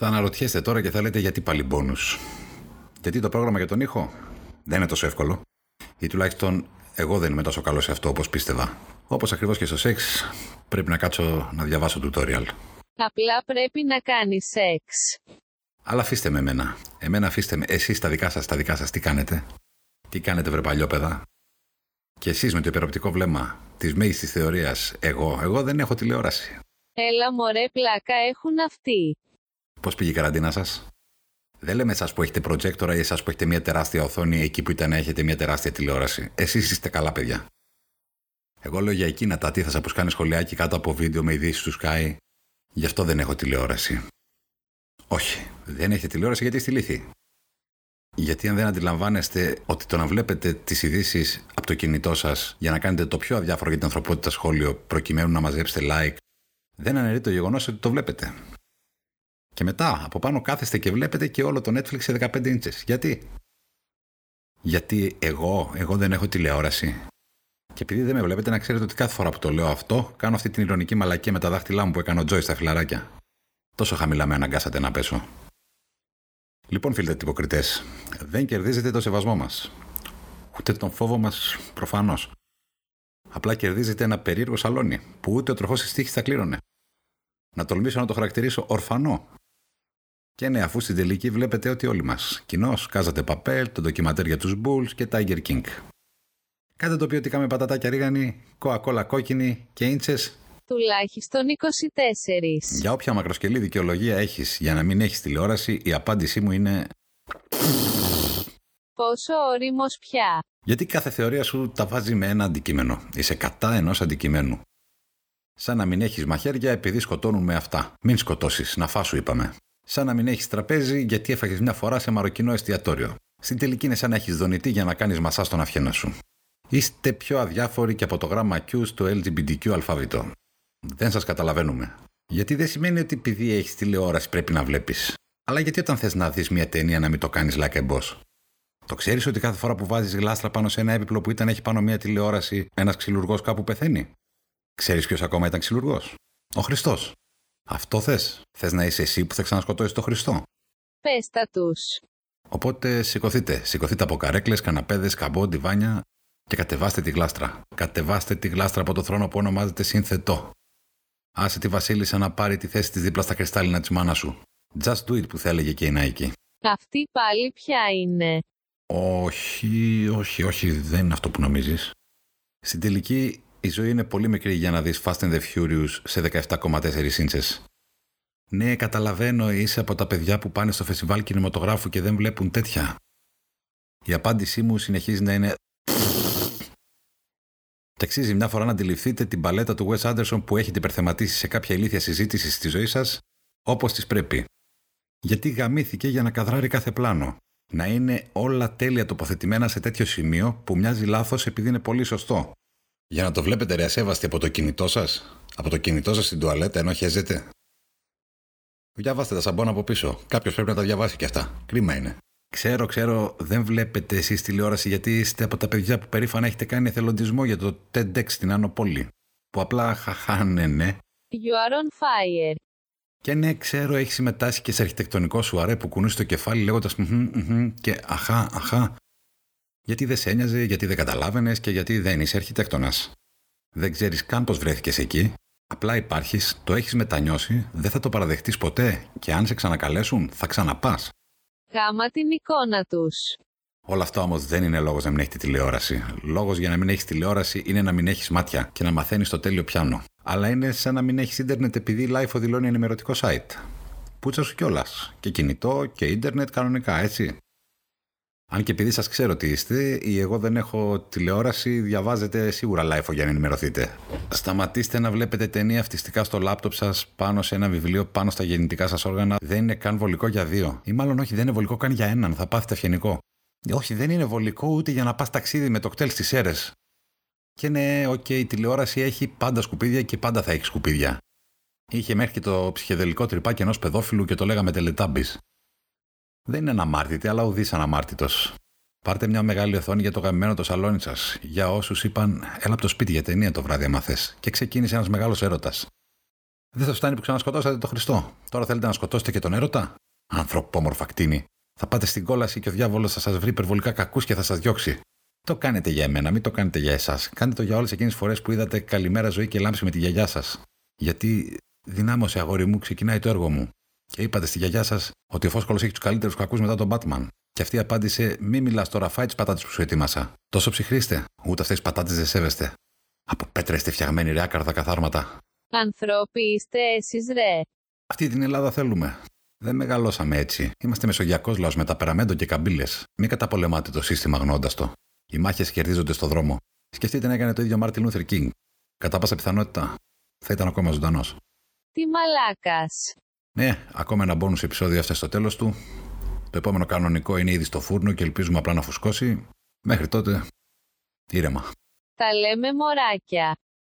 Θα αναρωτιέστε τώρα και θα λέτε γιατί πάλι μπόνους. Γιατί το πρόγραμμα για τον ήχο δεν είναι τόσο εύκολο. Ή τουλάχιστον εγώ δεν είμαι τόσο καλός σε αυτό όπως πίστευα. Όπως ακριβώς και στο σεξ, πρέπει να κάτσω να διαβάσω tutorial. Απλά πρέπει να κάνεις σεξ. Αλλά αφήστε με εμένα. Εμένα αφήστε με. Εσείς τα δικά σας, τα δικά σας, τι κάνετε; Τι κάνετε βρε παλιόπαιδα; Και εσείς με το υπεροπτικό βλέμμα της μέγιστης θεωρίας. Εγώ, εγώ δεν έχω τηλεόραση. Έλα μωρέ πλάκα έχουν αυτοί. Πώς πήγε η καραντίνα σας; Δεν λέμε εσάς που έχετε προτζέκτορα ή εσάς που έχετε μια τεράστια οθόνη εκεί που ήταν να έχετε μια τεράστια τηλεόραση. Εσείς είστε καλά παιδιά. Εγώ λέω για εκείνα τα τίθασα που σκάνε σχολιάκι κάτω από βίντεο με ειδήσεις του Sky. Γι' αυτό δεν έχω τηλεόραση. Όχι, δεν έχετε τηλεόραση γιατί είστε λύθη. Γιατί αν δεν αντιλαμβάνεστε ότι το να βλέπετε τις ειδήσεις από το κινητό σας για να κάνετε το πιο αδιάφορο για την ανθρωπότητα σχόλιο προκειμένου να μαζέψετε like, δεν αναιρεί το γεγονός ότι το βλέπετε. Και μετά από πάνω κάθεστε και βλέπετε και όλο το Netflix σε 15 ίντσες. Γιατί; Γιατί εγώ, εγώ δεν έχω τηλεόραση. Και επειδή δεν με βλέπετε να ξέρετε ότι κάθε φορά που το λέω αυτό, κάνω αυτή την ηρωνική μαλακία με τα δάχτυλά μου που έκανε ο Τζόι στα φιλαράκια. Τόσο χαμηλά με αναγκάσατε να πέσω. Λοιπόν, φίλοι υποκριτέ, δεν κερδίζετε το σεβασμό μας. Ούτε τον φόβο μας, προφανώς. Απλά κερδίζετε ένα περίεργο σαλόνι που ούτε ο τροχός της τύχης θα κλήρωνε. Να τολμήσω να το χαρακτηρίσω ορφανό. Και ναι, αφού στην τελική βλέπετε ότι όλοι μας. Κοινώς, κάζατε παπέλ, το ντοκιματέρ για τους Bulls και Tiger King. Κάντε το ποιοτικά με πατατάκια ρίγανη, κοακόλα κόκκινη και ίντσες. Τουλάχιστον 24. Για όποια μακροσκελή δικαιολογία έχεις για να μην έχεις τηλεόραση, η απάντησή μου είναι. Πόσο όριμος πια. Γιατί κάθε θεωρία σου τα βάζει με ένα αντικείμενο. Είσαι κατά ενός αντικειμένου. Σαν να μην έχεις μαχαίρια επειδή σκοτώνουν με αυτά. Μην σκοτώσεις, να φάσου είπαμε. Σαν να μην έχεις τραπέζι γιατί έφαγες μια φορά σε μαροκινό εστιατόριο. Στην τελική είναι σαν να έχεις δονητή για να κάνεις μασά στον αυχένα σου. Είστε πιο αδιάφοροι και από το γράμμα Q στο LGBTQ αλφάβητο. Δεν σας καταλαβαίνουμε. Γιατί δεν σημαίνει ότι επειδή έχεις τηλεόραση πρέπει να βλέπεις. Αλλά γιατί όταν θες να δεις μια ταινία να μην το κάνεις like a boss; Το ξέρεις ότι κάθε φορά που βάζεις γλάστρα πάνω σε ένα έπιπλο που ήταν έχει πάνω μια τηλεόραση, ένας ξυλουργός κάπου πεθαίνει; Ξέρεις ποιος ακόμα ήταν ξυλουργός; Ο Χριστός. Αυτό θες; Θες να είσαι εσύ που θα ξανασκοτώσεις τον Χριστό; Πέστα τους. Οπότε σηκωθείτε. Σηκωθείτε από καρέκλες, καναπέδες, καμπό, ντιβάνια και κατεβάστε τη γλάστρα. Κατεβάστε τη γλάστρα από το θρόνο που ονομάζεται Σύνθετο. Άσε τη Βασίλισσα να πάρει τη θέση της δίπλα στα κρυστάλλινα της μάνας σου. Just do it που θα έλεγε και η Nike. Αυτή πάλι ποια είναι; Όχι, όχι, όχι, δεν είναι αυτό που νομίζεις. Στην τελική, η ζωή είναι πολύ μικρή για να δεις Fast and the Furious σε 17,4 ίντσες. Ναι, καταλαβαίνω, είσαι από τα παιδιά που πάνε στο φεστιβάλ κινηματογράφου και δεν βλέπουν τέτοια. Η απάντησή μου συνεχίζει να είναι... Και αξίζει μια φορά να αντιληφθείτε την παλέτα του Wes Anderson που έχετε υπερθεματίσει σε κάποια ηλίθια συζήτηση στη ζωή σας, όπως της πρέπει. Γιατί γαμήθηκε για να καδράρει κάθε πλάνο. Να είναι όλα τέλεια τοποθετημένα σε τέτοιο σημείο που μοιάζει λάθος επειδή είναι πολύ σωστό. Για να το βλέπετε ρε ασέβαστη από το κινητό σας, από το κινητό σας στην τουαλέτα ενώ χέζετε. Διαβάστε τα σαμπόνα από πίσω. Κάποιος πρέπει να τα διαβάσει και αυτά. Κρίμα είναι. Ξέρω, ξέρω, δεν βλέπετε εσείς τηλεόραση γιατί είστε από τα παιδιά που περήφανα έχετε κάνει εθελοντισμό για το TEDx στην Άνω Πόλη. Που απλά χαχάνε, ναι. You are on fire. Και ναι, ξέρω, έχεις συμμετάσχει και σε αρχιτεκτονικό σου αρέ που κουνεί το κεφάλι λέγοντας και αχά, αχά. Γιατί δεν σε ένοιαζε, γιατί δεν καταλάβαινες και γιατί δεν είσαι αρχιτέκτονας. Δεν ξέρεις καν πώς βρέθηκες εκεί. Απλά υπάρχεις, το έχεις μετανιώσει, δεν θα το παραδεχτείς ποτέ και αν σε ξανακαλέσουν, θα ξαναπάς. Γάμα την εικόνα τους. Όλα αυτά όμως δεν είναι λόγος να μην έχετε τηλεόραση. Λόγος για να μην έχεις τηλεόραση είναι να μην έχεις μάτια και να μαθαίνεις το τέλειο πιάνο. Αλλά είναι σαν να μην έχεις ίντερνετ επειδή η Life δηλώνει ενημερωτικό site. Πούτσα σου κιόλας. Και κινητό και ίντερνετ κανονικά, έτσι. Αν και επειδή σας ξέρω τι είστε, ή εγώ δεν έχω τηλεόραση, διαβάζετε σίγουρα Lifo για να ενημερωθείτε. Σταματήστε να βλέπετε ταινία αυτιστικά στο λάπτοπ σας πάνω σε ένα βιβλίο πάνω στα γεννητικά σας όργανα. Δεν είναι καν βολικό για δύο. Ή μάλλον όχι, δεν είναι βολικό καν για έναν. Θα πάθετε αυχενικό. Όχι, δεν είναι βολικό ούτε για να πας ταξίδι με το κτέλ στις Σέρρες. Και ναι, OK, okay, η τηλεόραση έχει πάντα σκουπίδια και πάντα θα έχει σκουπίδια. Είχε μέχρι και το ψυχεδελικό τρυπάκι ενός παιδόφιλου και το λέγαμε τελετάμπης. Δεν είναι αναμάρτητη, αλλά ουδής αναμάρτητος. Πάρτε μια μεγάλη οθόνη για το γαμμένο το σαλόνι σας. Για όσους είπαν, έλα από το σπίτι για ταινία το βράδυ, άμα Και ξεκίνησε ένας μεγάλος έρωτας. Δεν θα φτάνει που ξανασκοτώσατε τον Χριστό. Τώρα θέλετε να σκοτώσετε και τον έρωτα; Ανθρωπόμορφα κτίνη. Θα πάτε στην κόλαση και ο διάβολος θα σας βρει υπερβολικά κακούς και θα σας διώξει. Το κάνετε για εμένα, μην το κάνετε για εσάς. Κάντε το για όλες εκείνες τις φορές που είδατε καλημέρα ζωή και λάμψη με τη γιαγιά σας. Γιατί δυνάμωσε αγόρι μου, ξεκινάει το έργο μου. Και είπατε στη γιαγιά σας ότι ο Φόσκολος έχει τους καλύτερους κακούς μετά τον Batman. Και αυτή απάντησε: Μη μιλάς τώρα, φάει τις πατάτες που σου ετοίμασα. Τόσο ψυχρήστε, ούτε αυτές τι πατάτες δεν σέβεστε. Από πέτρα είστε φτιαγμένοι ρε άκαρδα καθάρματα. Ανθρώποι είστε εσείς ρε. Αυτή την Ελλάδα θέλουμε. Δεν μεγαλώσαμε έτσι. Είμαστε μεσογειακός λαός με τα περαμέντο και καμπύλες. Μην καταπολεμάτε το σύστημα γνώντας το. Οι μάχες κερδίζονται στο δρόμο. Σκεφτείτε να έκανε το ίδιο Μάρτιν Λούθερ Κίνγκ. Κατά πάσα πιθανότητα θα ήταν ακόμα ζωντανός. Τι μαλάκας. Ναι, ακόμα ένα bonus επεισόδιο έφτασε στο τέλος του. Το επόμενο κανονικό είναι ήδη στο φούρνο και ελπίζουμε απλά να φουσκώσει. Μέχρι τότε, ήρεμα. Τα λέμε μωράκια.